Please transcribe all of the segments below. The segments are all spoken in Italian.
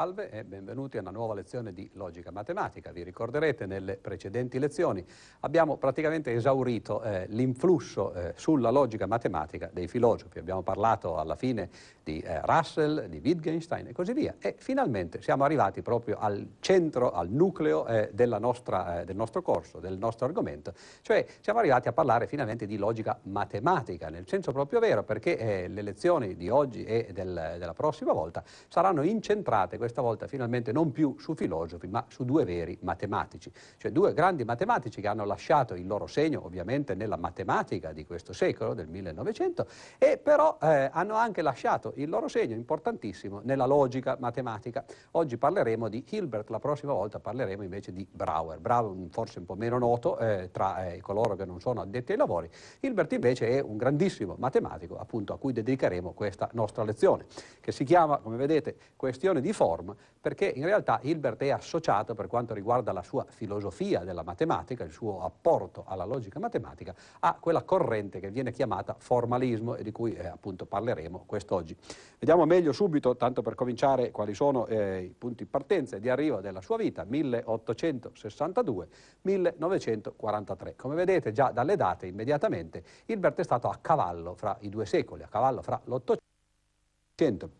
Salve e benvenuti a una nuova lezione di logica matematica. Vi ricorderete nelle precedenti lezioni abbiamo praticamente esaurito eh, l'influsso eh, sulla logica matematica dei filosofi. Abbiamo parlato alla fine di eh, Russell, di Wittgenstein e così via e finalmente siamo arrivati proprio al centro, al nucleo eh, nostra, eh, del nostro corso, del nostro argomento, cioè siamo arrivati a parlare finalmente di logica matematica nel senso proprio vero perché eh, le lezioni di oggi e del, della prossima volta saranno incentrate questa volta finalmente non più su filosofi, ma su due veri matematici, cioè due grandi matematici che hanno lasciato il loro segno ovviamente nella matematica di questo secolo, del 1900, e però eh, hanno anche lasciato il loro segno importantissimo nella logica matematica. Oggi parleremo di Hilbert, la prossima volta parleremo invece di Brouwer. Brouwer forse un po' meno noto eh, tra eh, coloro che non sono addetti ai lavori. Hilbert invece è un grandissimo matematico appunto a cui dedicheremo questa nostra lezione, che si chiama, come vedete, questione di forma, perché in realtà Hilbert è associato per quanto riguarda la sua filosofia della matematica, il suo apporto alla logica matematica, a quella corrente che viene chiamata formalismo e di cui eh, appunto parleremo quest'oggi. Vediamo meglio subito, tanto per cominciare, quali sono eh, i punti di partenza e di arrivo della sua vita, 1862-1943. Come vedete già dalle date immediatamente, Hilbert è stato a cavallo fra i due secoli, a cavallo fra l'Ottocento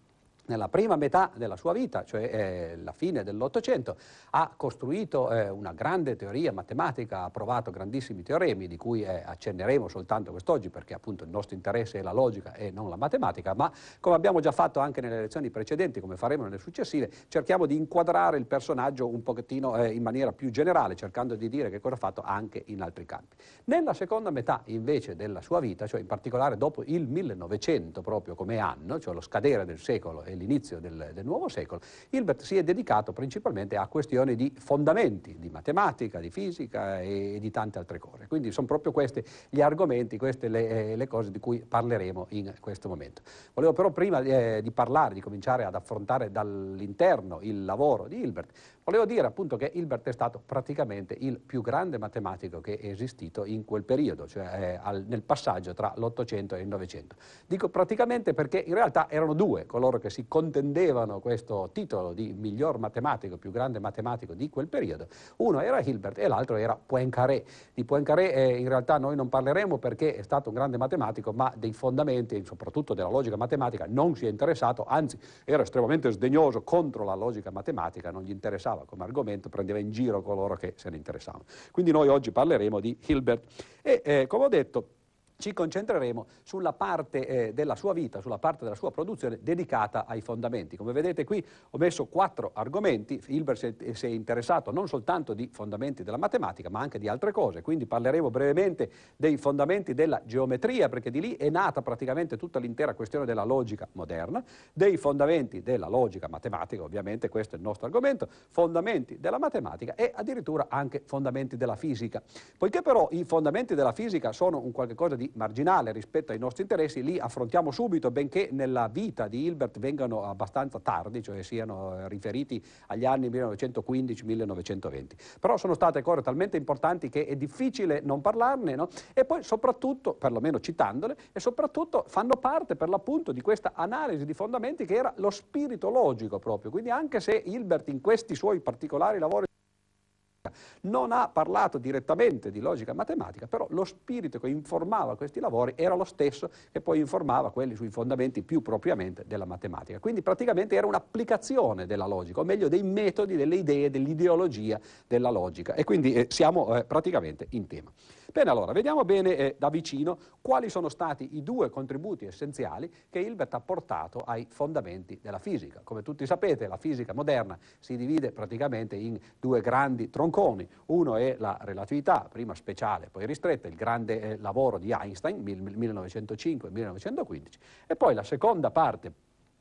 nella prima metà della sua vita, cioè eh, la fine dell'Ottocento, ha costruito eh, una grande teoria matematica, ha provato grandissimi teoremi di cui eh, accenneremo soltanto quest'oggi perché appunto il nostro interesse è la logica e non la matematica, ma come abbiamo già fatto anche nelle lezioni precedenti, come faremo nelle successive, cerchiamo di inquadrare il personaggio un pochettino eh, in maniera più generale, cercando di dire che cosa ha fatto anche in altri campi. Nella seconda metà invece della sua vita, cioè in particolare dopo il 1900 proprio come anno, cioè lo scadere del secolo e l'inizio del, del, nuovo secolo, Hilbert si è dedicato principalmente a questioni di fondamenti, di matematica, di fisica e, di tante altre cose. Quindi sono proprio questi gli argomenti, queste le, eh, le cose di cui parleremo in questo momento. Volevo però prima eh, di parlare, di cominciare ad affrontare dall'interno il lavoro di Hilbert, Volevo dire appunto che Hilbert è stato praticamente il più grande matematico che è esistito in quel periodo, cioè eh, al, nel passaggio tra l'Ottocento e il Novecento. Dico praticamente perché in realtà erano due coloro che si contendevano questo titolo di miglior matematico, più grande matematico di quel periodo. Uno era Hilbert e l'altro era Poincaré. Di Poincaré eh, in realtà noi non parleremo perché è stato un grande matematico, ma dei fondamenti, soprattutto della logica matematica, non si è interessato, anzi era estremamente sdegnoso contro la logica matematica, non gli interessava come argomento, prendeva in giro coloro che se ne interessavano. Quindi noi oggi parleremo di Hilbert e eh, come ho detto ci concentreremo sulla parte eh, della sua vita, sulla parte della sua produzione dedicata ai fondamenti. Come vedete qui ho messo quattro argomenti, Hilbert si è interessato non soltanto di fondamenti della matematica ma anche di altre cose, quindi parleremo brevemente dei fondamenti della geometria perché di lì è nata praticamente tutta l'intera questione della logica moderna, dei fondamenti della logica matematica, ovviamente questo è il nostro argomento, fondamenti della matematica e addirittura anche fondamenti della fisica. Poiché però i fondamenti della fisica sono un qualche cosa marginale rispetto ai nostri interessi, li affrontiamo subito, benché nella vita di Hilbert vengano abbastanza tardi, cioè siano eh, riferiti agli anni 1915-1920. Però sono state cose talmente importanti che è difficile non parlarne, no? e poi soprattutto, perlomeno citandole, e soprattutto fanno parte per l'appunto di questa analisi di fondamenti che era lo spirito logico proprio. Quindi anche se Hilbert in questi suoi particolari lavori non ha parlato direttamente di logica matematica, però lo spirito che informava questi lavori era lo stesso che poi informava quelli sui fondamenti più propriamente della matematica. Quindi praticamente era un'applicazione della logica, o meglio dei metodi, delle idee, dell'ideologia della logica. E quindi eh, siamo eh, praticamente in tema. Bene, allora, vediamo bene eh, da vicino quali sono stati i due contributi essenziali che Hilbert ha portato ai fondamenti della fisica. Come tutti sapete, la fisica moderna si divide praticamente in due grandi tronconi. Uno è la relatività, prima speciale, poi ristretta, il grande eh, lavoro di Einstein, 1905-1915, e poi la seconda parte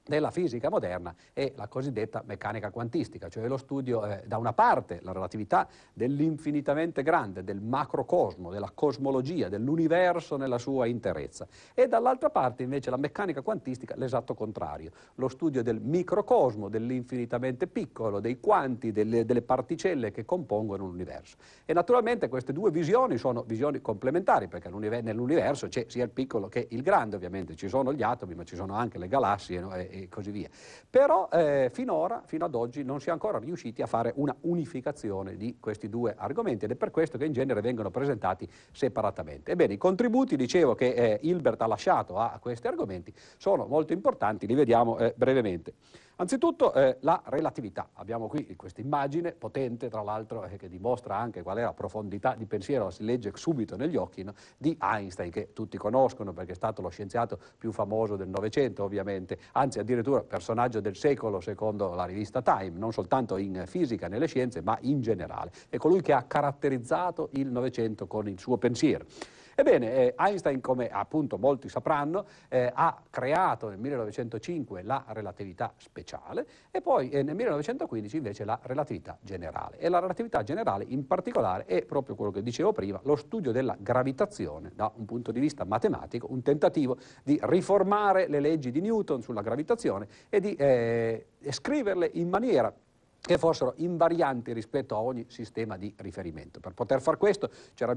della fisica moderna è la cosiddetta meccanica quantistica, cioè lo studio eh, da una parte la relatività dell'infinitamente grande, del macrocosmo, della cosmologia, dell'universo nella sua interezza e dall'altra parte invece la meccanica quantistica l'esatto contrario, lo studio del microcosmo, dell'infinitamente piccolo, dei quanti, delle, delle particelle che compongono l'universo. E naturalmente queste due visioni sono visioni complementari perché nell'universo c'è sia il piccolo che il grande, ovviamente ci sono gli atomi ma ci sono anche le galassie no? e, e così via. Però eh, finora, fino ad oggi, non si è ancora riusciti a fare una unificazione di questi due argomenti ed è per questo che in genere vengono presentati separatamente. Ebbene, i contributi, dicevo, che eh, Hilbert ha lasciato a questi argomenti sono molto importanti, li vediamo eh, brevemente. Anzitutto eh, la relatività. Abbiamo qui questa immagine potente, tra l'altro, eh, che dimostra anche qual è la profondità di pensiero, si legge subito negli occhi, no? di Einstein, che tutti conoscono perché è stato lo scienziato più famoso del Novecento, ovviamente, anzi addirittura personaggio del secolo secondo la rivista Time, non soltanto in fisica, nelle scienze, ma in generale. È colui che ha caratterizzato il Novecento con il suo pensiero. Ebbene, eh, Einstein, come appunto molti sapranno, eh, ha creato nel 1905 la relatività speciale e poi eh, nel 1915 invece la relatività generale. E la relatività generale in particolare è proprio quello che dicevo prima, lo studio della gravitazione da un punto di vista matematico, un tentativo di riformare le leggi di Newton sulla gravitazione e di eh, scriverle in maniera che fossero invarianti rispetto a ogni sistema di riferimento. Per poter far questo c'era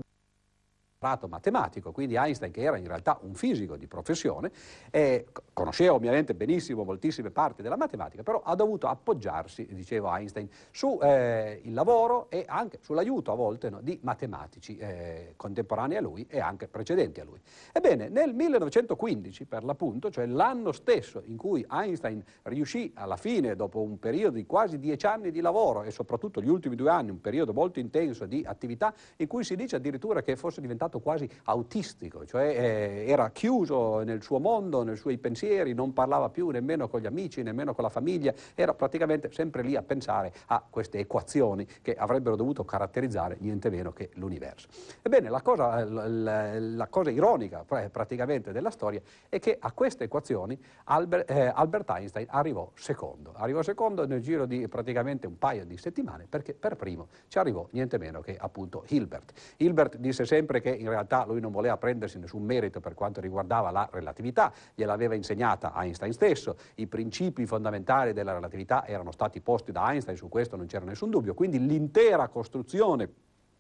matematico, quindi Einstein che era in realtà un fisico di professione, eh, conosceva ovviamente benissimo moltissime parti della matematica, però ha dovuto appoggiarsi, diceva Einstein, sul eh, lavoro e anche sull'aiuto a volte no, di matematici eh, contemporanei a lui e anche precedenti a lui. Ebbene, nel 1915 per l'appunto, cioè l'anno stesso in cui Einstein riuscì alla fine, dopo un periodo di quasi dieci anni di lavoro e soprattutto gli ultimi due anni, un periodo molto intenso di attività, in cui si dice addirittura che fosse diventato diventato quasi autistico, cioè eh, era chiuso nel suo mondo, nei suoi pensieri, non parlava più nemmeno con gli amici, nemmeno con la famiglia, era praticamente sempre lì a pensare a queste equazioni che avrebbero dovuto caratterizzare niente meno che l'universo. Ebbene, la cosa, la, la cosa ironica praticamente della storia è che a queste equazioni Albert, eh, Albert Einstein arrivò secondo, arrivò secondo nel giro di praticamente un paio di settimane perché per primo ci arrivò niente meno che appunto Hilbert. Hilbert disse sempre che in realtà lui non voleva prendersi nessun merito per quanto riguardava la relatività, gliel'aveva insegnata Einstein stesso, i principi fondamentali della relatività erano stati posti da Einstein, su questo non c'era nessun dubbio, quindi l'intera costruzione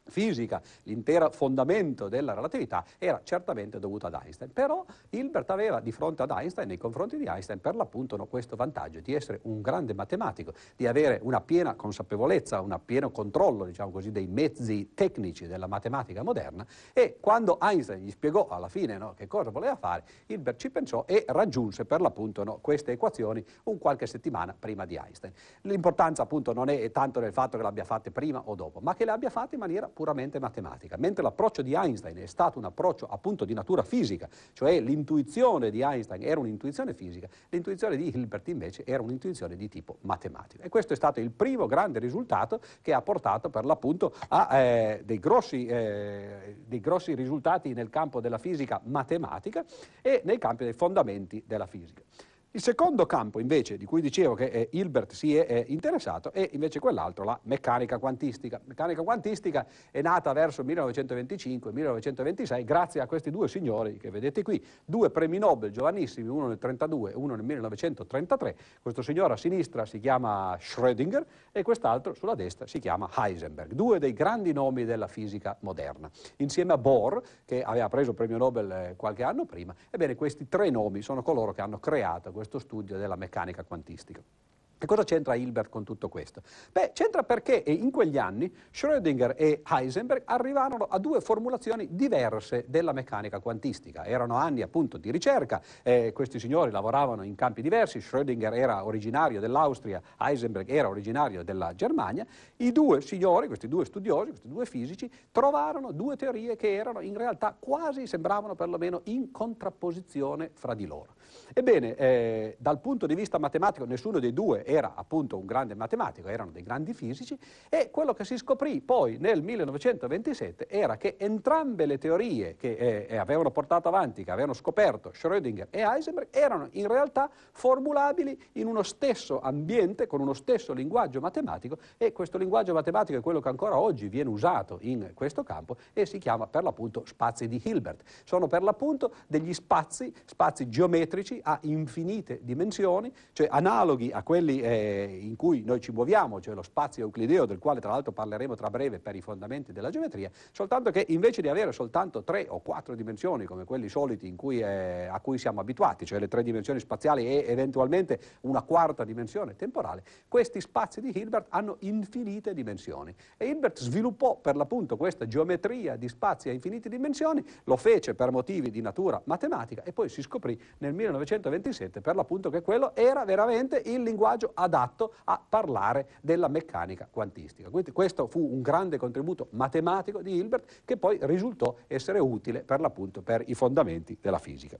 fisica, l'intero fondamento della relatività era certamente dovuto ad Einstein. Però Hilbert aveva di fronte ad Einstein, nei confronti di Einstein, per l'appunto no, questo vantaggio di essere un grande matematico, di avere una piena consapevolezza, un pieno controllo, diciamo così, dei mezzi tecnici della matematica moderna e quando Einstein gli spiegò alla fine no, che cosa voleva fare, Hilbert ci pensò e raggiunse per l'appunto no, queste equazioni un qualche settimana prima di Einstein. L'importanza appunto non è tanto nel fatto che le abbia fatte prima o dopo, ma che le abbia fatte in maniera puramente matematica, mentre l'approccio di Einstein è stato un approccio appunto di natura fisica, cioè l'intuizione di Einstein era un'intuizione fisica, l'intuizione di Hilbert invece era un'intuizione di tipo matematico. E questo è stato il primo grande risultato che ha portato per l'appunto a eh, dei, grossi, eh, dei grossi risultati nel campo della fisica matematica e nei campi dei fondamenti della fisica. Il secondo campo invece di cui dicevo che eh, Hilbert si è eh, interessato è invece quell'altro, la meccanica quantistica. Meccanica quantistica è nata verso 1925-1926 grazie a questi due signori che vedete qui, due premi Nobel giovanissimi, uno nel 1932 e uno nel 1933. Questo signore a sinistra si chiama Schrödinger e quest'altro sulla destra si chiama Heisenberg, due dei grandi nomi della fisica moderna. Insieme a Bohr, che aveva preso il premio Nobel eh, qualche anno prima, ebbene questi tre nomi sono coloro che hanno creato questo studio della meccanica quantistica. E cosa c'entra Hilbert con tutto questo? Beh, c'entra perché in quegli anni Schrödinger e Heisenberg arrivarono a due formulazioni diverse della meccanica quantistica. Erano anni appunto di ricerca, eh, questi signori lavoravano in campi diversi, Schrödinger era originario dell'Austria, Heisenberg era originario della Germania. I due signori, questi due studiosi, questi due fisici, trovarono due teorie che erano in realtà quasi, sembravano perlomeno in contrapposizione fra di loro. Ebbene, eh, dal punto di vista matematico nessuno dei due era appunto un grande matematico, erano dei grandi fisici e quello che si scoprì poi nel 1927 era che entrambe le teorie che eh, eh, avevano portato avanti, che avevano scoperto Schrödinger e Heisenberg, erano in realtà formulabili in uno stesso ambiente, con uno stesso linguaggio matematico e questo linguaggio matematico è quello che ancora oggi viene usato in questo campo e si chiama per l'appunto spazi di Hilbert. Sono per l'appunto degli spazi, spazi geometrici geometrici a infinite dimensioni, cioè analoghi a quelli eh, in cui noi ci muoviamo, cioè lo spazio euclideo, del quale tra l'altro parleremo tra breve per i fondamenti della geometria, soltanto che invece di avere soltanto tre o quattro dimensioni, come quelli soliti cui, eh, a cui siamo abituati, cioè le tre dimensioni spaziali e eventualmente una quarta dimensione temporale, questi spazi di Hilbert hanno infinite dimensioni. E Hilbert sviluppò per l'appunto questa geometria di spazi a infinite dimensioni, lo fece per motivi di natura matematica e poi si scoprì nel 1927 per l'appunto che quello era veramente il linguaggio adatto a parlare della meccanica quantistica. Quindi questo fu un grande contributo matematico di Hilbert che poi risultò essere utile per l'appunto per i fondamenti della fisica.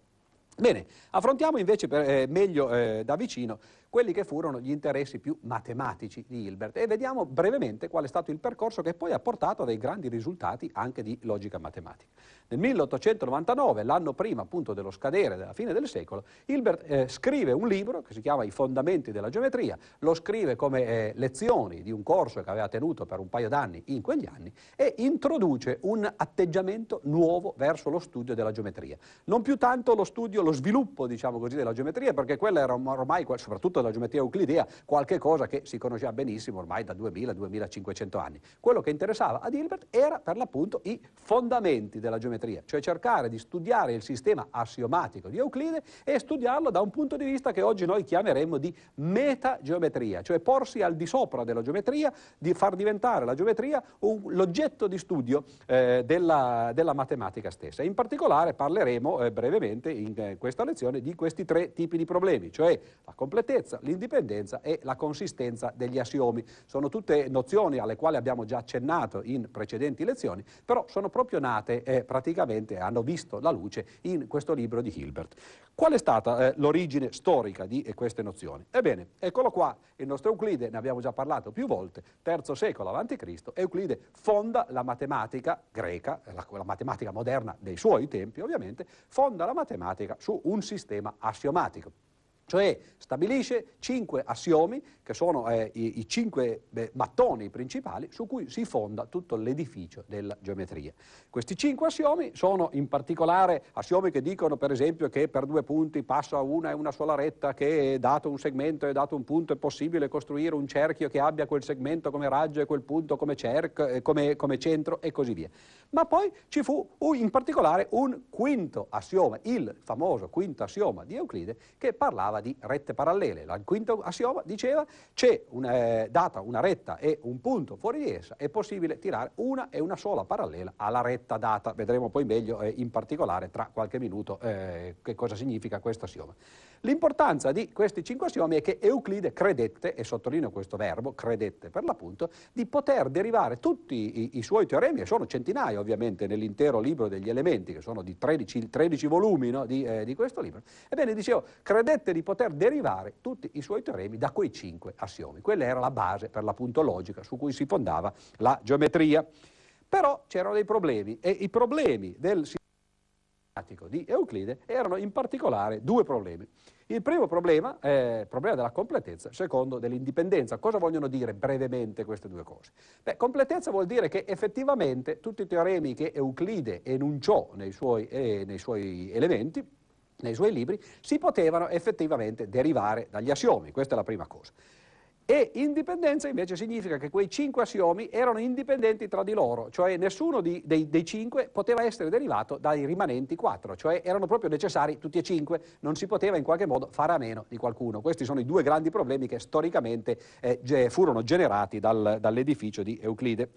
Bene, affrontiamo invece per, eh, meglio eh, da vicino quelli che furono gli interessi più matematici di Hilbert e vediamo brevemente qual è stato il percorso che poi ha portato a dei grandi risultati anche di logica matematica. Nel 1899, l'anno prima appunto dello scadere della fine del secolo, Hilbert eh, scrive un libro che si chiama I fondamenti della geometria, lo scrive come eh, lezioni di un corso che aveva tenuto per un paio d'anni in quegli anni e introduce un atteggiamento nuovo verso lo studio della geometria. Non più tanto lo studio, lo sviluppo diciamo così della geometria perché quella era ormai, soprattutto della geometria euclidea, qualche cosa che si conosceva benissimo ormai da 2000-2500 anni. Quello che interessava ad Hilbert era per l'appunto i fondamenti della geometria, cioè cercare di studiare il sistema assiomatico di Euclide e studiarlo da un punto di vista che oggi noi chiameremmo di metageometria, cioè porsi al di sopra della geometria, di far diventare la geometria l'oggetto di studio eh, della, della, matematica stessa. In particolare parleremo eh, brevemente in eh, questa lezione di questi tre tipi di problemi, cioè la completezza, l'indipendenza e la consistenza degli assiomi. Sono tutte nozioni alle quali abbiamo già accennato in precedenti lezioni, però sono proprio nate e praticamente hanno visto la luce in questo libro di Hilbert. Qual è stata eh, l'origine storica di eh, queste nozioni? Ebbene, eccolo qua, il nostro Euclide, ne abbiamo già parlato più volte, terzo secolo a.C., Euclide fonda la matematica greca, la, la matematica moderna dei suoi tempi ovviamente, fonda la matematica su un sistema assiomatico cioè stabilisce cinque assiomi, che sono eh, i, i, cinque beh, mattoni principali su cui si fonda tutto l'edificio della geometria. Questi cinque assiomi sono in particolare assiomi che dicono per esempio che per due punti passa una e una sola retta, che dato un segmento e dato un punto è possibile costruire un cerchio che abbia quel segmento come raggio e quel punto come, cerco, eh, come, come centro e così via. Ma poi ci fu in particolare un quinto assioma, il famoso quinto assioma di Euclide, che parlava di rette parallele. Il quinto assioma diceva c'è una, eh, data una retta e un punto fuori di essa, è possibile tirare una e una sola parallela alla retta data. Vedremo poi meglio eh, in particolare tra qualche minuto eh, che cosa significa questo assioma. L'importanza di questi cinque assiomi è che Euclide credette, e sottolineo questo verbo, credette per l'appunto, di poter derivare tutti i, i suoi teoremi, e sono centinaia ovviamente nell'intero libro degli elementi, che sono di 13, 13 volumi no, di, eh, di questo libro, ebbene dicevo, credette di poter derivare tutti i suoi teoremi da quei cinque assiomi. Quella era la base per l'appunto logica su cui si fondava la geometria. Però c'erano dei problemi e i problemi del sistema di Euclide erano in particolare due problemi. Il primo problema è il problema della completezza, il secondo dell'indipendenza. Cosa vogliono dire brevemente queste due cose? Beh, completezza vuol dire che effettivamente tutti i teoremi che Euclide enunciò nei suoi, eh, nei suoi elementi, nei suoi libri, si potevano effettivamente derivare dagli assiomi. Questa è la prima cosa. E indipendenza invece significa che quei cinque assiomi erano indipendenti tra di loro, cioè nessuno di, dei, dei, cinque poteva essere derivato dai rimanenti quattro, cioè erano proprio necessari tutti e cinque, non si poteva in qualche modo fare a meno di qualcuno. Questi sono i due grandi problemi che storicamente eh, furono generati dal, dall'edificio di Euclide.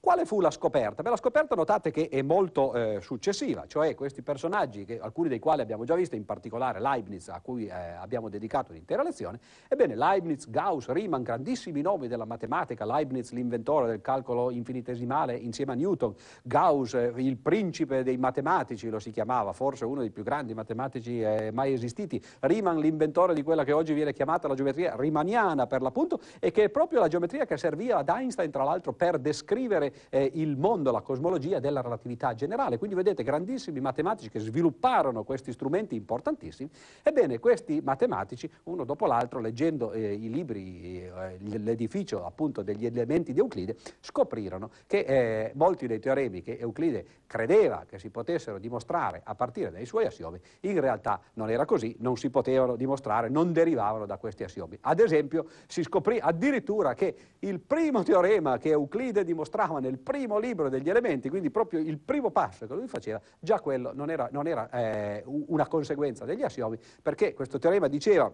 Quale fu la scoperta? Beh, la scoperta notate che è molto eh, successiva, cioè questi personaggi, che, alcuni dei quali abbiamo già visto, in particolare Leibniz, a cui eh, abbiamo dedicato un'intera lezione, ebbene Leibniz, Gauss, Riemann, grandissimi nomi della matematica, Leibniz l'inventore del calcolo infinitesimale insieme a Newton, Gauss eh, il principe dei matematici lo si chiamava, forse uno dei più grandi matematici eh, mai esistiti, Riemann l'inventore di quella che oggi viene chiamata la geometria riemanniana per l'appunto e che è proprio la geometria che serviva ad Einstein tra l'altro per descrivere comprendere eh, il mondo, la cosmologia della relatività generale. Quindi vedete grandissimi matematici che svilupparono questi strumenti importantissimi. Ebbene, questi matematici, uno dopo l'altro, leggendo eh, i libri, eh, l'edificio appunto degli elementi di Euclide, scoprirono che eh, molti dei teoremi che Euclide credeva che si potessero dimostrare a partire dai suoi assiomi, in realtà non era così, non si potevano dimostrare, non derivavano da questi assiomi. Ad esempio, si scoprì addirittura che il primo teorema che Euclide dimostrava nel primo libro degli elementi, quindi proprio il primo passo che lui faceva, già quello non era, non era eh, una conseguenza degli assiomi, perché questo teorema diceva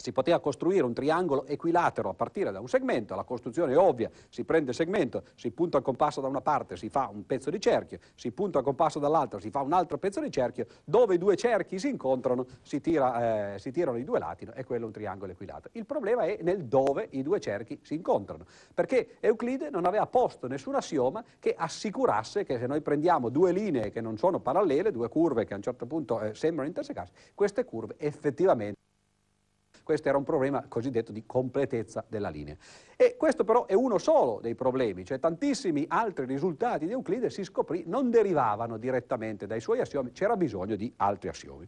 si poteva costruire un triangolo equilatero a partire da un segmento, la costruzione è ovvia, si prende il segmento, si punta il compasso da una parte, si fa un pezzo di cerchio, si punta il compasso dall'altra, si fa un altro pezzo di cerchio, dove i due cerchi si incontrano, si, tira, eh, si tirano i due lati e quello è un triangolo equilatero. Il problema è nel dove i due cerchi si incontrano, perché Euclide non aveva posto nessun assioma che assicurasse che se noi prendiamo due linee che non sono parallele, due curve che a un certo punto eh, sembrano intersecarsi, queste curve effettivamente questo era un problema cosiddetto di completezza della linea. E questo però è uno solo dei problemi, cioè tantissimi altri risultati di Euclide si scoprì non derivavano direttamente dai suoi assiomi, c'era bisogno di altri assiomi.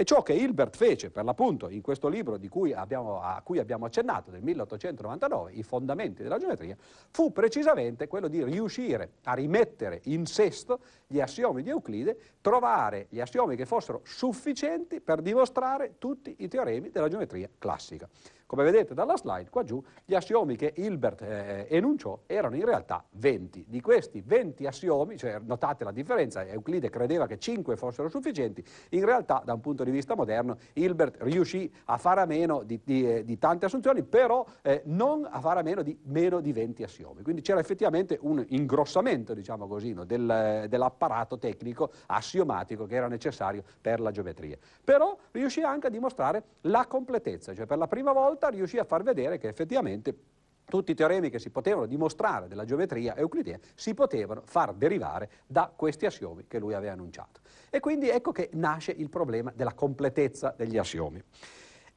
E ciò che Hilbert fece, per l'appunto, in questo libro cui abbiamo, a cui abbiamo accennato, del 1899, I fondamenti della geometria, fu precisamente quello di riuscire a rimettere in sesto gli assiomi di Euclide, trovare gli assiomi che fossero sufficienti per dimostrare tutti i teoremi della geometria classica. Come vedete dalla slide qua giù, gli assiomi che Hilbert eh, enunciò erano in realtà 20. Di questi 20 assiomi, cioè notate la differenza, Euclide credeva che 5 fossero sufficienti, in realtà da un punto di vista moderno Hilbert riuscì a fare a meno di, di, eh, di tante assunzioni, però eh, non a fare a meno di meno di 20 assiomi. Quindi c'era effettivamente un ingrossamento, diciamo così, no, del, dell'apparato tecnico assiomatico che era necessario per la geometria. Però riuscì anche a dimostrare la completezza, cioè per la prima volta volta riuscì a far vedere che effettivamente tutti i teoremi che si potevano dimostrare della geometria euclidea si potevano far derivare da questi assiomi che lui aveva annunciato. E quindi ecco che nasce il problema della completezza degli assiomi.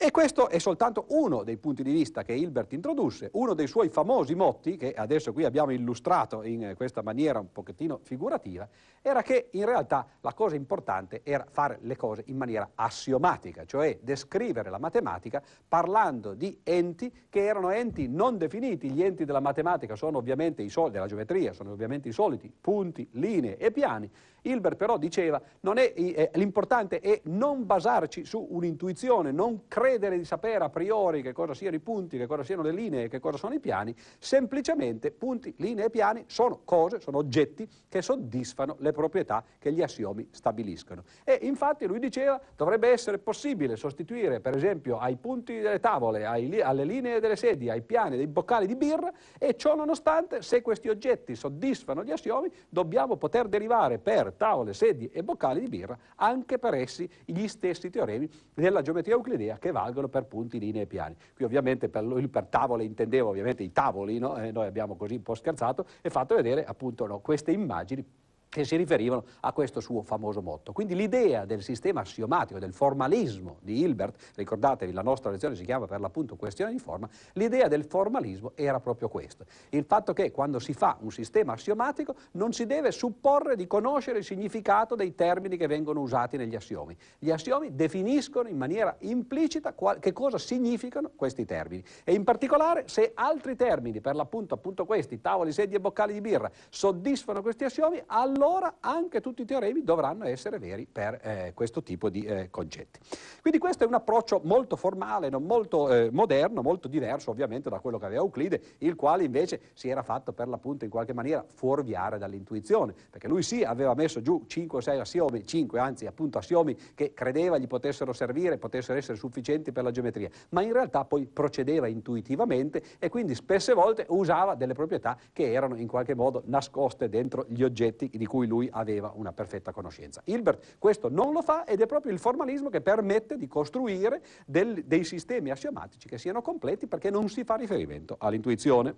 E questo è soltanto uno dei punti di vista che Hilbert introdusse, uno dei suoi famosi motti, che adesso qui abbiamo illustrato in questa maniera un pochettino figurativa, era che in realtà la cosa importante era fare le cose in maniera assiomatica, cioè descrivere la matematica parlando di enti che erano enti non definiti. Gli enti della matematica sono ovviamente i soliti, della geometria, sono ovviamente i soliti punti, linee e piani. Hilbert però diceva eh, l'importante è non basarci su un'intuizione, non credere di sapere a priori che cosa siano i punti, che cosa siano le linee, che cosa sono i piani, semplicemente punti, linee e piani sono cose, sono oggetti che soddisfano le proprietà che gli assiomi stabiliscono. E infatti lui diceva dovrebbe essere possibile sostituire per esempio ai punti delle tavole, ai, alle linee delle sedie, ai piani dei boccali di birra e ciò nonostante se questi oggetti soddisfano gli assiomi dobbiamo poter derivare per tavole, sedie e boccali di birra, anche per essi gli stessi teoremi della geometria euclidea che valgono per punti, linee e piani. Qui ovviamente per, per tavole intendevo ovviamente i tavoli, no? eh, noi abbiamo così un po' scherzato e fatto vedere appunto no, queste immagini che si riferivano a questo suo famoso motto. Quindi l'idea del sistema assiomatico, del formalismo di Hilbert, ricordatevi la nostra lezione si chiama per l'appunto questione di forma, l'idea del formalismo era proprio questo. Il fatto che quando si fa un sistema assiomatico non si deve supporre di conoscere il significato dei termini che vengono usati negli assiomi. Gli assiomi definiscono in maniera implicita qual- che cosa significano questi termini e in particolare se altri termini, per l'appunto appunto questi, tavoli, sedie e boccali di birra, soddisfano questi assiomi, allora allora anche tutti i teoremi dovranno essere veri per eh, questo tipo di eh, concetti. Quindi questo è un approccio molto formale, molto eh, moderno, molto diverso ovviamente da quello che aveva Euclide, il quale invece si era fatto per l'appunto in qualche maniera fuorviare dall'intuizione, perché lui sì aveva messo giù 5 o 6 assiomi, 5 anzi appunto assiomi che credeva gli potessero servire, potessero essere sufficienti per la geometria, ma in realtà poi procedeva intuitivamente e quindi spesse volte usava delle proprietà che erano in qualche modo nascoste dentro gli oggetti di cui lui aveva una perfetta conoscenza. Hilbert questo non lo fa ed è proprio il formalismo che permette di costruire del, dei sistemi assiomatici che siano completi perché non si fa riferimento all'intuizione.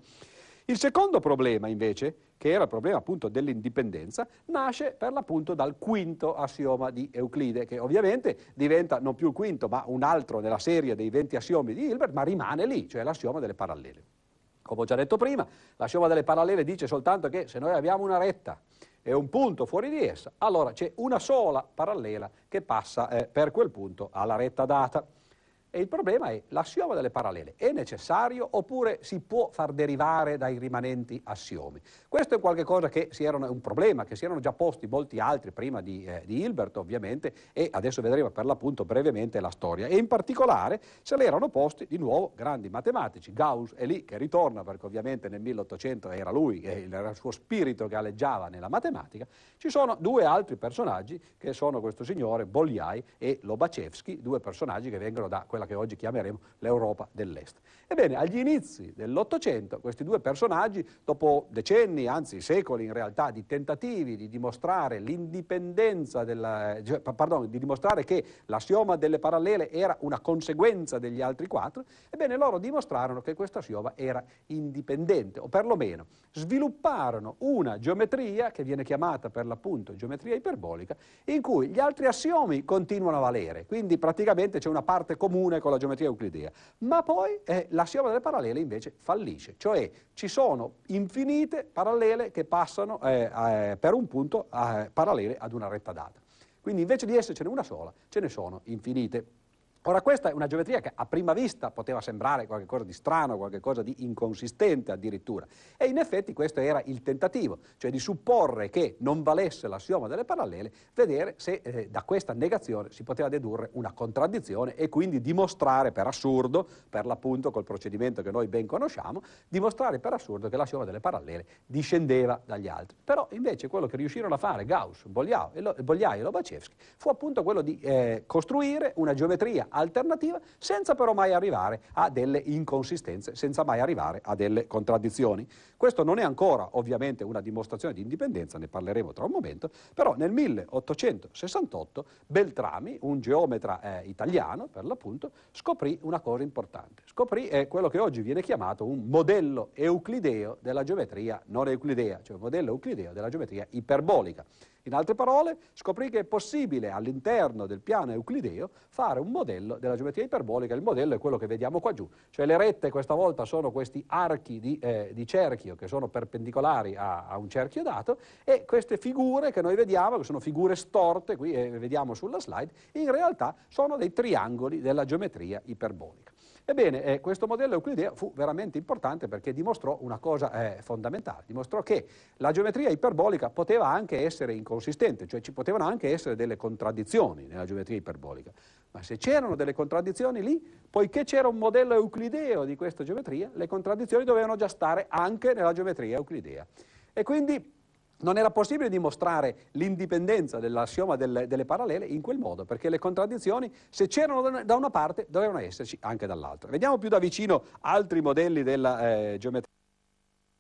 Il secondo problema, invece, che era il problema appunto dell'indipendenza, nasce per l'appunto dal quinto assioma di Euclide, che ovviamente diventa non più il quinto, ma un altro nella serie dei 20 assiomi di Hilbert, ma rimane lì, cioè l'assioma delle parallele. Come ho già detto prima, l'assioma delle parallele dice soltanto che se noi abbiamo una retta e un punto fuori di essa, allora c'è una sola parallela che passa eh, per quel punto alla retta data. E il problema è l'assioma delle parallele è necessario oppure si può far derivare dai rimanenti assiomi? Questo è qualcosa che erano, un problema che si erano già posti molti altri prima di, eh, di Hilbert ovviamente e adesso vedremo per l'appunto brevemente la storia. E in particolare se l'erano posti di nuovo grandi matematici, Gauss è lì che ritorna perché ovviamente nel 1800 era lui, era il suo spirito che alleggiava nella matematica, ci sono due altri personaggi che sono questo signore Bolyai e Lobachevsky, due personaggi che vengono da quella quella che oggi chiameremo l'Europa dell'Est. Ebbene, agli inizi dell'Ottocento questi due personaggi, dopo decenni, anzi secoli in realtà, di tentativi di dimostrare l'indipendenza della, cioè, pardon, di dimostrare che l'assioma delle parallele era una conseguenza degli altri quattro, ebbene loro dimostrarono che questo assioma era indipendente, o perlomeno svilupparono una geometria che viene chiamata per l'appunto geometria iperbolica, in cui gli altri assiomi continuano a valere, quindi praticamente c'è una parte comune comune con la geometria euclidea, ma poi eh, l'assioma delle parallele invece fallisce, cioè ci sono infinite parallele che passano eh, eh, per un punto eh, parallele ad una retta data. Quindi invece di essercene una sola, ce ne sono infinite. Ora questa è una geometria che a prima vista poteva sembrare qualcosa di strano, qualcosa di inconsistente addirittura e in effetti questo era il tentativo, cioè di supporre che non valesse l'assioma delle parallele, vedere se eh, da questa negazione si poteva dedurre una contraddizione e quindi dimostrare per assurdo, per l'appunto col procedimento che noi ben conosciamo, dimostrare per assurdo che l'assioma delle parallele discendeva dagli altri. Però invece quello che riuscirono a fare Gauss, Bolyai e, Lobachevsky fu appunto quello di eh, costruire una geometria alternativa senza però mai arrivare a delle inconsistenze, senza mai arrivare a delle contraddizioni. Questo non è ancora ovviamente una dimostrazione di indipendenza, ne parleremo tra un momento, però nel 1868 Beltrami, un geometra eh, italiano per l'appunto, scoprì una cosa importante. Scoprì eh, quello che oggi viene chiamato un modello euclideo della geometria non euclidea, cioè un modello euclideo della geometria iperbolica. In altre parole, scoprì che è possibile all'interno del piano euclideo fare un modello della geometria iperbolica. Il modello è quello che vediamo qua giù, cioè le rette questa volta sono questi archi di, eh, di cerchio che sono perpendicolari a, a, un cerchio dato e queste figure che noi vediamo, che sono figure storte, qui eh, vediamo sulla slide, in realtà sono dei triangoli della geometria iperbolica. Ebbene, eh, questo modello euclideo fu veramente importante perché dimostrò una cosa eh, fondamentale, dimostrò che la geometria iperbolica poteva anche essere inconsistente, cioè ci potevano anche essere delle contraddizioni nella geometria iperbolica, ma se c'erano delle contraddizioni lì, poiché c'era un modello euclideo di questa geometria, le contraddizioni dovevano già stare anche nella geometria euclidea. E quindi non era possibile dimostrare l'indipendenza dell'assioma delle, delle, parallele in quel modo, perché le contraddizioni, se c'erano da una parte, dovevano esserci anche dall'altra. Vediamo più da vicino altri modelli della eh, geometria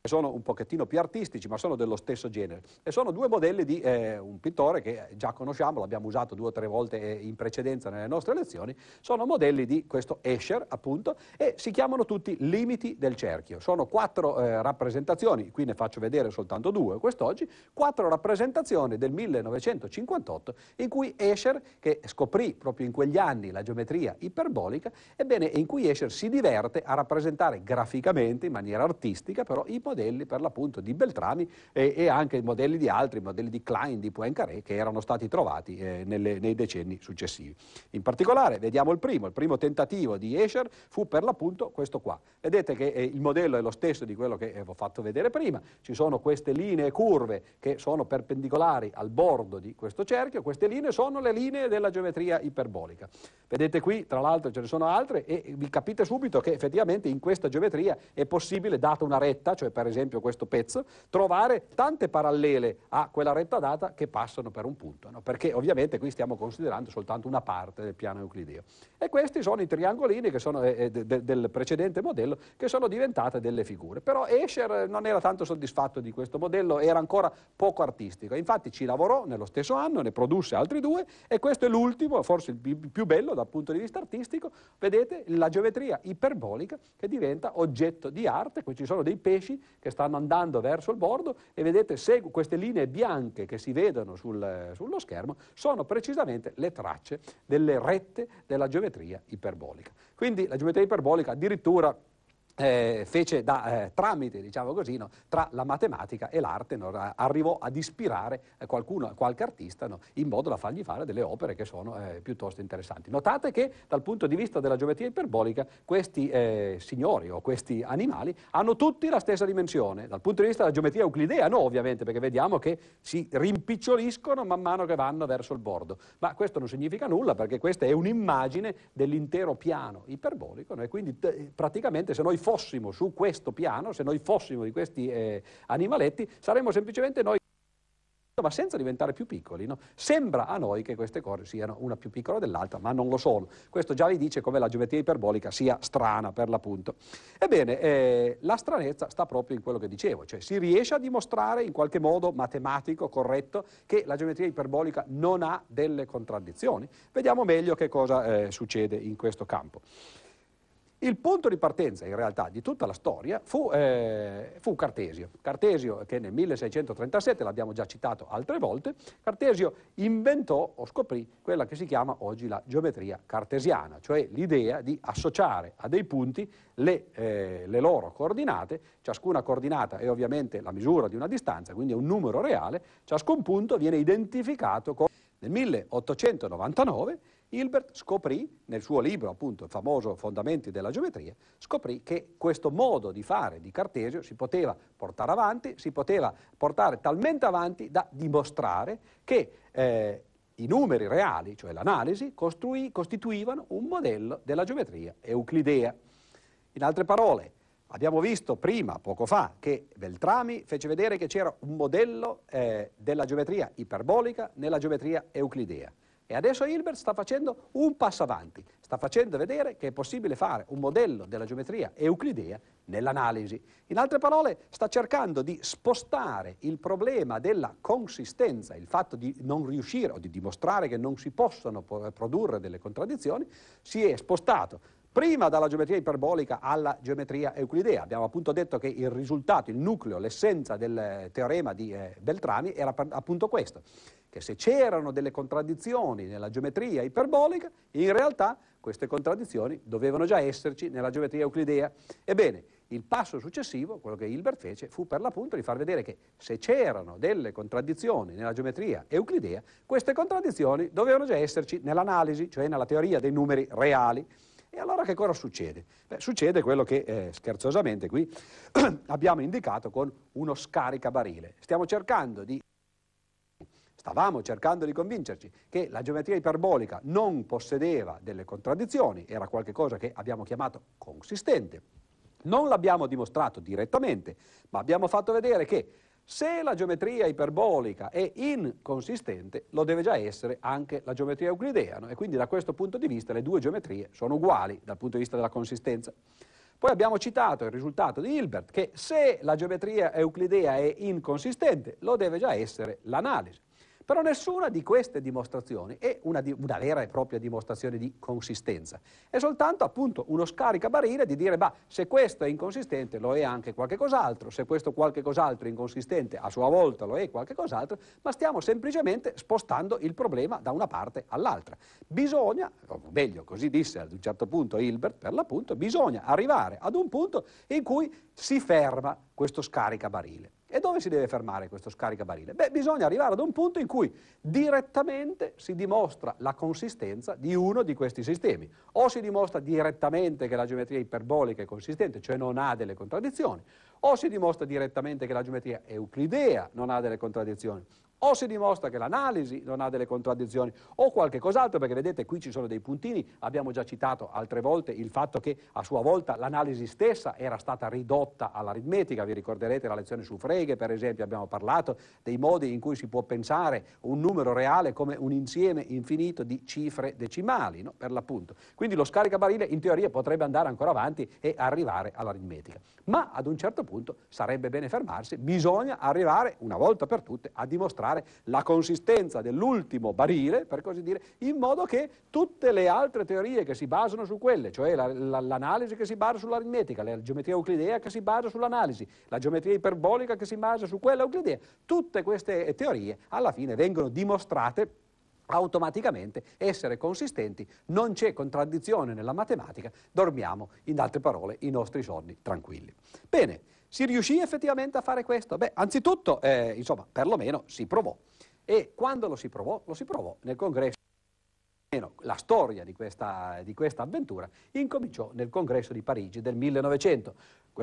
sono un pochettino più artistici, ma sono dello stesso genere. E sono due modelli di eh, un pittore che già conosciamo, l'abbiamo usato due o tre volte eh, in precedenza nelle nostre lezioni, sono modelli di questo Escher, appunto, e si chiamano tutti limiti del cerchio. Sono quattro eh, rappresentazioni, qui ne faccio vedere soltanto due quest'oggi, quattro rappresentazioni del 1958 in cui Escher, che scoprì proprio in quegli anni la geometria iperbolica, ebbene, in cui Escher si diverte a rappresentare graficamente, in maniera artistica, però i modelli modelli per l'appunto di Beltrami e, e, anche modelli di altri, modelli di Klein, di Poincaré, che erano stati trovati eh, nelle, nei decenni successivi. In particolare vediamo il primo, il primo tentativo di Escher fu per l'appunto questo qua. Vedete che eh, il modello è lo stesso di quello che eh, vi ho fatto vedere prima, ci sono queste linee curve che sono perpendicolari al bordo di questo cerchio, queste linee sono le linee della geometria iperbolica. Vedete qui, tra l'altro ce ne sono altre e vi capite subito che effettivamente in questa geometria è possibile, data una retta, cioè per per esempio questo pezzo, trovare tante parallele a quella retta data che passano per un punto, no? perché ovviamente qui stiamo considerando soltanto una parte del piano euclideo. E questi sono i triangolini sono, eh, de, de, del precedente modello che sono diventate delle figure. Però Escher non era tanto soddisfatto di questo modello, era ancora poco artistico. Infatti ci lavorò nello stesso anno, ne produsse altri due e questo è l'ultimo, forse il più bello dal punto di vista artistico, vedete la geometria iperbolica che diventa oggetto di arte, qui ci sono dei pesci che stanno andando verso il bordo e vedete se queste linee bianche che si vedono sul, sullo schermo sono precisamente le tracce delle rette della geometria iperbolica. Quindi la geometria iperbolica addirittura eh, fece da eh, tramite, diciamo così, no, tra la matematica e l'arte, no, arrivò ad ispirare eh, qualcuno, qualche artista no, in modo da fargli fare delle opere che sono eh, piuttosto interessanti. Notate che dal punto di vista della geometria iperbolica questi eh, signori o questi animali hanno tutti la stessa dimensione, dal punto di vista della geometria euclidea no ovviamente perché vediamo che si rimpiccioliscono man mano che vanno verso il bordo, ma questo non significa nulla perché questa è un'immagine dell'intero piano iperbolico e quindi praticamente se noi fossimo su questo piano, se noi fossimo di questi eh, animaletti, saremmo semplicemente noi ma senza diventare più piccoli. No? Sembra a noi che queste cose siano una più piccola dell'altra, ma non lo sono. Questo già vi dice come la geometria iperbolica sia strana per l'appunto. Ebbene, eh, la stranezza sta proprio in quello che dicevo, cioè si riesce a dimostrare in qualche modo matematico, corretto, che la geometria iperbolica non ha delle contraddizioni. Vediamo meglio che cosa eh, succede in questo campo. Il punto di partenza in realtà di tutta la storia fu, eh, fu, Cartesio. Cartesio che nel 1637, l'abbiamo già citato altre volte, Cartesio inventò o scoprì quella che si chiama oggi la geometria cartesiana, cioè l'idea di associare a dei punti le, eh, le loro coordinate, ciascuna coordinata è ovviamente la misura di una distanza, quindi è un numero reale, ciascun punto viene identificato con... Nel 1899 Hilbert scoprì, nel suo libro appunto, il famoso Fondamenti della geometria, scoprì che questo modo di fare di Cartesio si poteva portare avanti, si poteva portare talmente avanti da dimostrare che eh, i numeri reali, cioè l'analisi, costituivano un modello della geometria euclidea. In altre parole, abbiamo visto prima, poco fa, che Beltrami fece vedere che c'era un modello eh, della geometria iperbolica nella geometria euclidea. E adesso Hilbert sta facendo un passo avanti, sta facendo vedere che è possibile fare un modello della geometria euclidea nell'analisi. In altre parole, sta cercando di spostare il problema della consistenza, il fatto di non riuscire o di dimostrare che non si possono produrre delle contraddizioni, si è spostato prima dalla geometria iperbolica alla geometria euclidea. Abbiamo appunto detto che il risultato, il nucleo, l'essenza del teorema di eh, Beltrami era appunto questo, che se c'erano delle contraddizioni nella geometria iperbolica, in realtà queste contraddizioni dovevano già esserci nella geometria euclidea. Ebbene, il passo successivo, quello che Hilbert fece, fu per l'appunto di far vedere che se c'erano delle contraddizioni nella geometria euclidea, queste contraddizioni dovevano già esserci nell'analisi, cioè nella teoria dei numeri reali. E allora che cosa succede? Beh, succede quello che eh, scherzosamente qui abbiamo indicato con uno scaricabarile. Stiamo cercando di stavamo cercando di convincerci che la geometria iperbolica non possedeva delle contraddizioni, era qualcosa che abbiamo chiamato consistente. Non l'abbiamo dimostrato direttamente, ma abbiamo fatto vedere che se la geometria iperbolica è inconsistente, lo deve già essere anche la geometria euclidea, no? e quindi da questo punto di vista le due geometrie sono uguali dal punto di vista della consistenza. Poi abbiamo citato il risultato di Hilbert, che se la geometria euclidea è inconsistente, lo deve già essere l'analisi. Però nessuna di queste dimostrazioni è una, una, vera e propria dimostrazione di consistenza. È soltanto appunto uno scaricabarile di dire, bah, se questo è inconsistente lo è anche qualche cos'altro, se questo qualche cos'altro è inconsistente a sua volta lo è qualche cos'altro, ma stiamo semplicemente spostando il problema da una parte all'altra. Bisogna, o meglio, così disse ad un certo punto Hilbert, per l'appunto, bisogna arrivare ad un punto in cui si ferma questo scaricabarile. E dove si deve fermare questo scaricabarile? Beh, bisogna arrivare ad un punto in cui direttamente si dimostra la consistenza di uno di questi sistemi. O si dimostra direttamente che la geometria iperbolica è consistente, cioè non ha delle contraddizioni, o si dimostra direttamente che la geometria euclidea non ha delle contraddizioni, o si dimostra che l'analisi non ha delle contraddizioni o qualche cos'altro, perché vedete qui ci sono dei puntini, abbiamo già citato altre volte il fatto che a sua volta l'analisi stessa era stata ridotta all'aritmetica, vi ricorderete la lezione su Frege per esempio, abbiamo parlato dei modi in cui si può pensare un numero reale come un insieme infinito di cifre decimali, no? per l'appunto. Quindi lo scaricabarile in teoria potrebbe andare ancora avanti e arrivare all'aritmetica, ma ad un certo punto sarebbe bene fermarsi, bisogna arrivare una volta per tutte a dimostrare dimostrare la consistenza dell'ultimo barile, per così dire, in modo che tutte le altre teorie che si basano su quelle, cioè la, la, l'analisi che si basa sull'aritmetica, la geometria euclidea che si basa sull'analisi, la geometria iperbolica che si basa su quella euclidea, tutte queste teorie alla fine vengono dimostrate automaticamente essere consistenti, non c'è contraddizione nella matematica, dormiamo, in altre parole, i nostri sonni tranquilli. Bene, si riuscì effettivamente a fare questo? Beh, anzitutto, eh, insomma, perlomeno si provò. E quando lo si provò? Lo si provò nel congresso la storia di questa, di questa, avventura incominciò nel congresso di Parigi del 1900.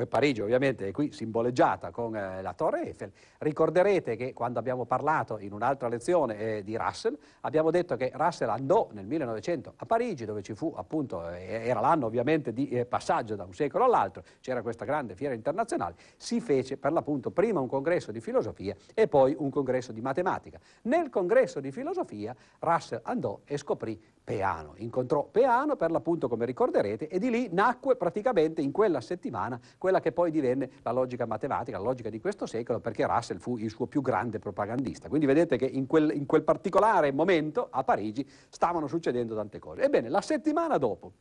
Parigi ovviamente è qui simboleggiata con eh, la Torre Eiffel. Ricorderete che quando abbiamo parlato in un'altra lezione eh, di Russell, abbiamo detto che Russell andò nel 1900 a Parigi, dove ci fu appunto, eh, era l'anno ovviamente di eh, passaggio da un secolo all'altro, c'era questa grande fiera internazionale, si fece per l'appunto prima un congresso di filosofia e poi un congresso di matematica. Nel congresso di filosofia Russell andò e scoprì Peano, incontrò Peano per l'appunto come ricorderete e di lì nacque praticamente in quella settimana quella che poi divenne la logica matematica, la logica di questo secolo perché Russell fu il suo più grande propagandista. Quindi vedete che in quel, in quel particolare momento a Parigi stavano succedendo tante cose. Ebbene, la settimana dopo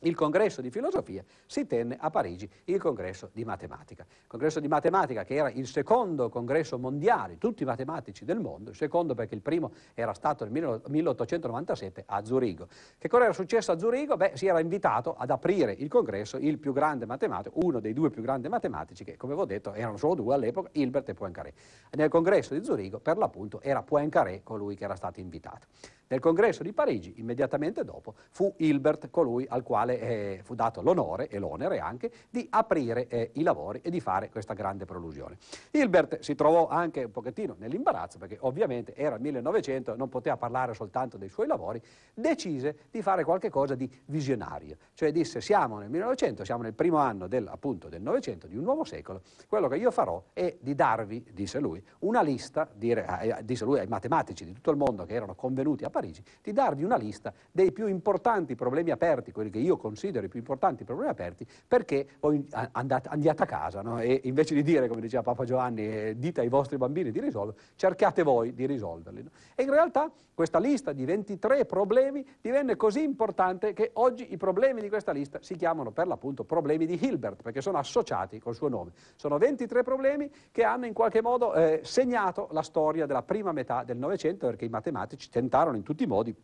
il congresso di filosofia si tenne a Parigi il congresso di matematica. Il congresso di matematica che era il secondo congresso mondiale, tutti i matematici del mondo, il secondo perché il primo era stato nel 1897 a Zurigo. Che cosa era successo a Zurigo? Beh, si era invitato ad aprire il congresso il più grande matematico, uno dei due più grandi matematici che, come vi ho detto, erano solo due all'epoca, Hilbert e Poincaré. Nel congresso di Zurigo, per l'appunto, era Poincaré colui che era stato invitato. Nel congresso di Parigi, immediatamente dopo, fu Hilbert colui al quale eh, fu dato l'onore e l'onere anche di aprire eh, i lavori e di fare questa grande prolusione. Hilbert si trovò anche un pochettino nell'imbarazzo perché ovviamente era il 1900, non poteva parlare soltanto dei suoi lavori, decise di fare qualcosa di visionario, cioè disse siamo nel 1900, siamo nel primo anno del, appunto del Novecento, di un nuovo secolo, quello che io farò è di darvi, disse lui, una lista, dire, eh, disse lui ai matematici di tutto il mondo che erano convenuti a Parigi, di darvi una lista dei più importanti problemi aperti, quelli che io considero i più importanti problemi aperti, perché voi andate, andiate a casa no? e invece di dire, come diceva Papa Giovanni, eh, dite ai vostri bambini di risolverli, cercate voi di risolverli. No? E in realtà questa lista di 23 problemi divenne così importante che oggi i problemi di questa lista si chiamano per l'appunto problemi di Hilbert, perché sono associati col suo nome. Sono 23 problemi che hanno in qualche modo eh, segnato la storia della prima metà del Novecento, perché i matematici tentarono in tutti i modi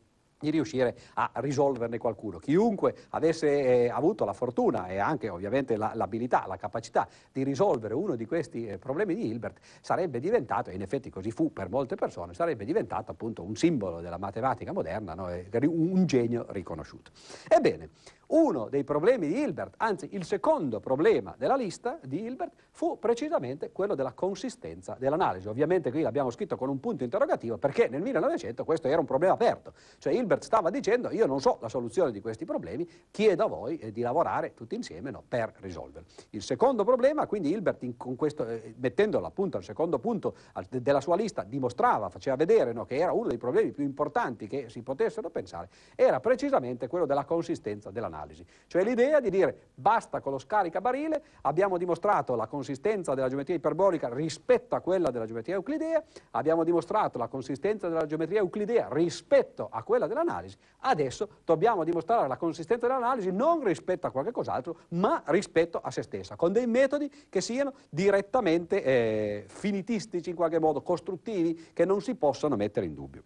di riuscire a risolverne qualcuno. Chiunque avesse eh, avuto la fortuna e anche ovviamente la, l'abilità, la capacità di risolvere uno di questi eh, problemi di Hilbert sarebbe diventato, e in effetti così fu per molte persone, sarebbe diventato appunto un simbolo della matematica moderna, no? un genio riconosciuto. Ebbene, uno dei problemi di Hilbert, anzi il secondo problema della lista di Hilbert, fu precisamente quello della consistenza dell'analisi. Ovviamente qui l'abbiamo scritto con un punto interrogativo perché nel 1900 questo era un problema aperto. Cioè Hilbert stava dicendo io non so la soluzione di questi problemi, chiedo a voi eh, di lavorare tutti insieme no, per risolverli. Il secondo problema, quindi Hilbert in, questo, eh, mettendolo appunto al secondo punto al, de, della sua lista, dimostrava, faceva vedere no, che era uno dei problemi più importanti che si potessero pensare, era precisamente quello della consistenza dell'analisi analisi. Cioè l'idea di dire basta con lo scaricabarile, abbiamo dimostrato la consistenza della geometria iperbolica rispetto a quella della geometria euclidea, abbiamo dimostrato la consistenza della geometria euclidea rispetto a quella dell'analisi, adesso dobbiamo dimostrare la consistenza dell'analisi non rispetto a qualche cos'altro, ma rispetto a se stessa, con dei metodi che siano direttamente eh, finitistici, in qualche modo costruttivi, che non si possono mettere in dubbio.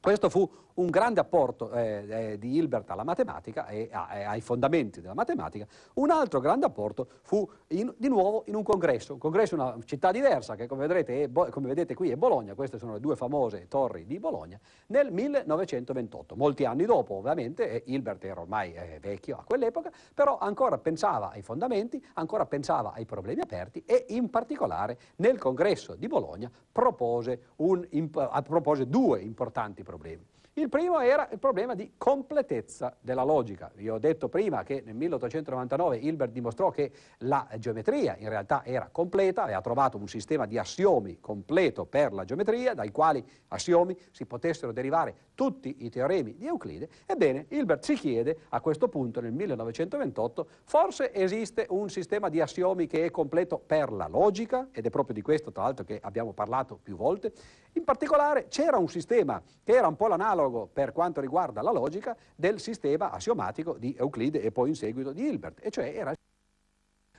Questo fu un grande apporto eh, eh, di Hilbert alla matematica e a, ai fondamenti della matematica. Un altro grande apporto fu in, di nuovo in un congresso, un congresso in una città diversa che come vedete, è, come vedete, qui è Bologna, queste sono le due famose torri di Bologna, nel 1928, molti anni dopo ovviamente, eh, Hilbert era ormai eh, vecchio a quell'epoca, però ancora pensava ai fondamenti, ancora pensava ai problemi aperti e in particolare nel congresso di Bologna propose, un, imp- propose due importanti problemi. Il primo era il problema di completezza della logica. Vi ho detto prima che nel 1899 Hilbert dimostrò che la geometria in realtà era completa, aveva trovato un sistema di assiomi completo per la geometria, dai quali assiomi si potessero derivare tutti i teoremi di Euclide. Ebbene, Hilbert si chiede a questo punto nel 1928, forse esiste un sistema di assiomi che è completo per la logica, ed è proprio di questo tra l'altro che abbiamo parlato più volte. In particolare c'era un sistema che era un po' l'analogo analogo per quanto riguarda la logica del sistema assiomatico di Euclide e poi in seguito di Hilbert, e cioè era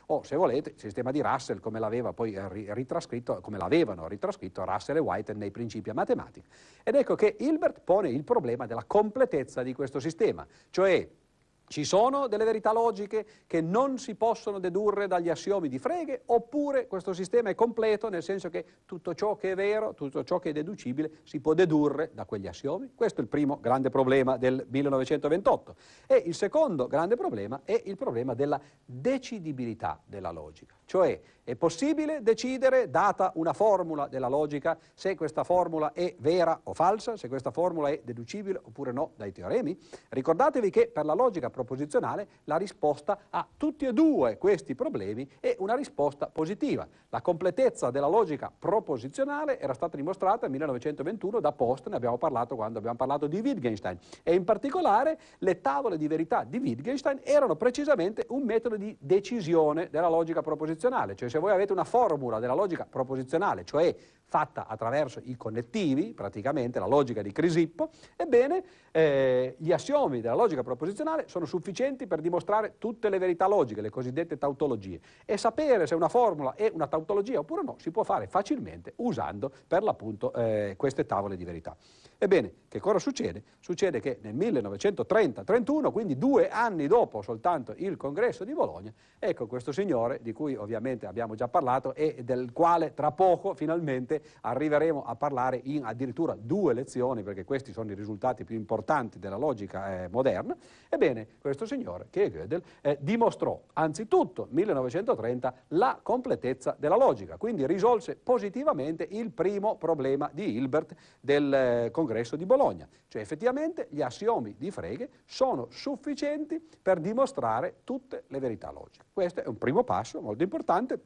o se volete il sistema di Russell come ritrascritto, come l'avevano ritrascritto Russell e White nei principi a matematica. Ed ecco che Hilbert pone il problema della completezza di questo sistema, cioè ci sono delle verità logiche che non si possono dedurre dagli assiomi di Frege, oppure questo sistema è completo, nel senso che tutto ciò che è vero, tutto ciò che è deducibile, si può dedurre da quegli assiomi? Questo è il primo grande problema del 1928. E il secondo grande problema è il problema della decidibilità della logica. Cioè è possibile decidere, data una formula della logica, se questa formula è vera o falsa, se questa formula è deducibile oppure no dai teoremi? Ricordatevi che per la logica proposizionale la risposta a tutti e due questi problemi è una risposta positiva. La completezza della logica proposizionale era stata dimostrata nel 1921 da Post, ne abbiamo parlato quando abbiamo parlato di Wittgenstein, e in particolare le tavole di verità di Wittgenstein erano precisamente un metodo di decisione della logica proposizionale cioè se voi avete una formula della logica proposizionale, cioè fatta attraverso i connettivi, praticamente la logica di Crisippo, ebbene eh, gli assiomi della logica proposizionale sono sufficienti per dimostrare tutte le verità logiche, le cosiddette tautologie. E sapere se una formula è una tautologia oppure no si può fare facilmente usando per l'appunto eh, queste tavole di verità. Ebbene, che cosa succede? Succede che nel 1930-31, quindi due anni dopo soltanto il congresso di Bologna, ecco questo signore, di cui ovviamente abbiamo già parlato e del quale tra poco finalmente arriveremo a parlare in addirittura due lezioni, perché questi sono i risultati più importanti della logica eh, moderna, ebbene, questo signore, che è Gödel, eh, dimostrò anzitutto nel 1930 la completezza della logica, quindi risolse positivamente il primo problema di Hilbert del eh, congresso congresso di Bologna. Cioè effettivamente gli assiomi di Frege sono sufficienti per dimostrare tutte le verità logiche. Questo è un primo passo molto importante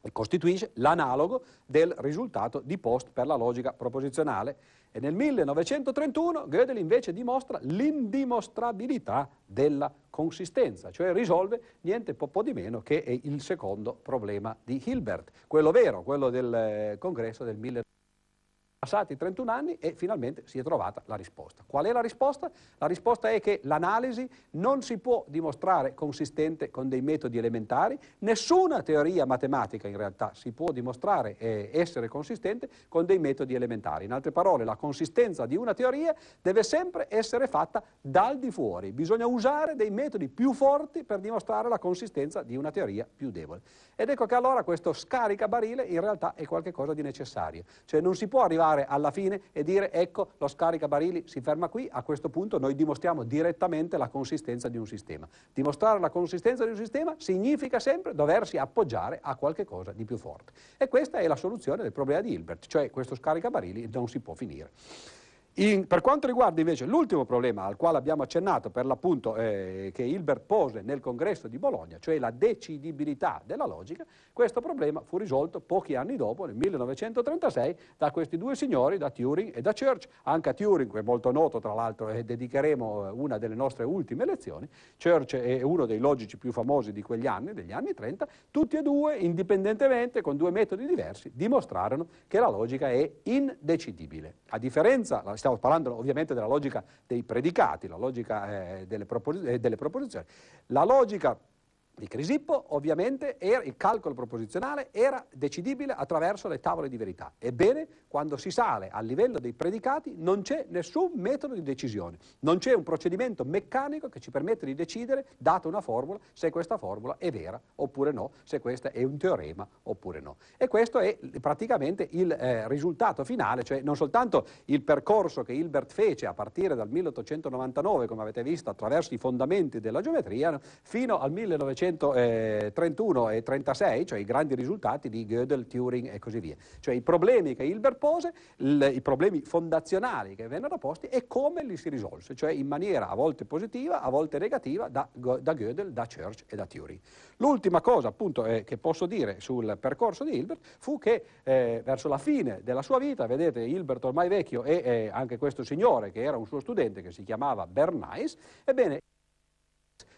e costituisce l'analogo del risultato di Post per la logica proposizionale. E nel 1931 Gödel invece dimostra l'indimostrabilità della consistenza, cioè risolve niente po' di meno che il secondo problema di Hilbert, quello vero, quello del eh, congresso del 1931. Passati 31 anni e finalmente si è trovata la risposta. Qual è la risposta? La risposta è che l'analisi non si può dimostrare consistente con dei metodi elementari, nessuna teoria matematica in realtà si può dimostrare eh, essere consistente con dei metodi elementari. In altre parole, la consistenza di una teoria deve sempre essere fatta dal di fuori, bisogna usare dei metodi più forti per dimostrare la consistenza di una teoria più debole. Ed ecco che allora questo scaricabarile in realtà è qualcosa di necessario, cioè non si può arrivare arrivare alla fine e dire ecco lo scaricabarili si ferma qui, a questo punto noi dimostriamo direttamente la consistenza di un sistema. Dimostrare la consistenza di un sistema significa sempre doversi appoggiare a qualche cosa di più forte. E questa è la soluzione del problema di Hilbert, cioè questo scaricabarili non si può finire. In, per quanto riguarda invece l'ultimo problema al quale abbiamo accennato per l'appunto eh, che Hilbert pose nel congresso di Bologna, cioè la decidibilità della logica, questo problema fu risolto pochi anni dopo, nel 1936, da questi due signori, da Turing e da Church. Anche a Turing, che è molto noto tra l'altro, e dedicheremo eh, una delle nostre ultime lezioni, Church è uno dei logici più famosi di quegli anni, degli anni 30, tutti e due, indipendentemente, con due metodi diversi, dimostrarono che la logica è indecidibile. A differenza, stiamo parlando ovviamente della logica dei predicati, la logica eh, delle, propos- eh, delle proposizioni. La logica di Crisippo, ovviamente, era, il calcolo proposizionale era decidibile attraverso le tavole di verità. Ebbene, quando si sale a livello dei predicati non c'è nessun metodo di decisione, non c'è un procedimento meccanico che ci permette di decidere, data una formula, se questa formula è vera oppure no, se questo è un teorema oppure no. E questo è praticamente il eh, risultato finale, cioè non soltanto il percorso che Hilbert fece a partire dal 1899, come avete visto, attraverso i fondamenti della geometria, fino al 1900 1931 e 36, cioè i grandi risultati di Gödel, Turing e così via. Cioè i problemi che Hilbert pose, il, i problemi fondazionali che vennero posti e come li si risolse, cioè in maniera a volte positiva, a volte negativa da, da Gödel, da Church e da Turing. L'ultima cosa appunto eh, che posso dire sul percorso di Hilbert fu che eh, verso la fine della sua vita, vedete Hilbert ormai vecchio e eh, anche questo signore che era un suo studente che si chiamava Bernays, ebbene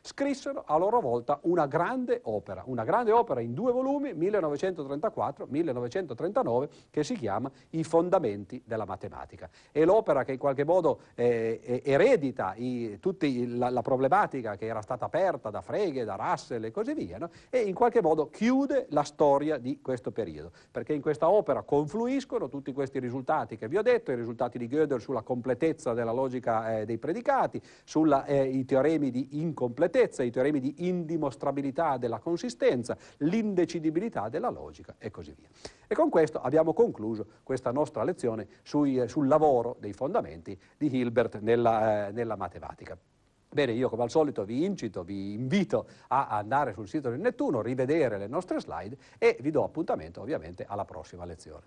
scrissero a loro volta una grande opera, una grande opera in due volumi, 1934-1939, che si chiama I fondamenti della matematica. È l'opera che in qualche modo eh, eredita i, tutti la, la, problematica che era stata aperta da Frege, da Russell e così via, no? e in qualche modo chiude la storia di questo periodo, perché in questa opera confluiscono tutti questi risultati che vi ho detto, i risultati di Gödel sulla completezza della logica eh, dei predicati, sui eh, teoremi di incompletezza, i teoremi di indimostrabilità della consistenza, l'indecidibilità della logica e così via. E con questo abbiamo concluso questa nostra lezione sui, eh, sul lavoro dei fondamenti di Hilbert nella, eh, nella matematica. Bene, io come al solito vi incito, vi invito a andare sul sito di Nettuno, rivedere le nostre slide e vi do appuntamento ovviamente alla prossima lezione.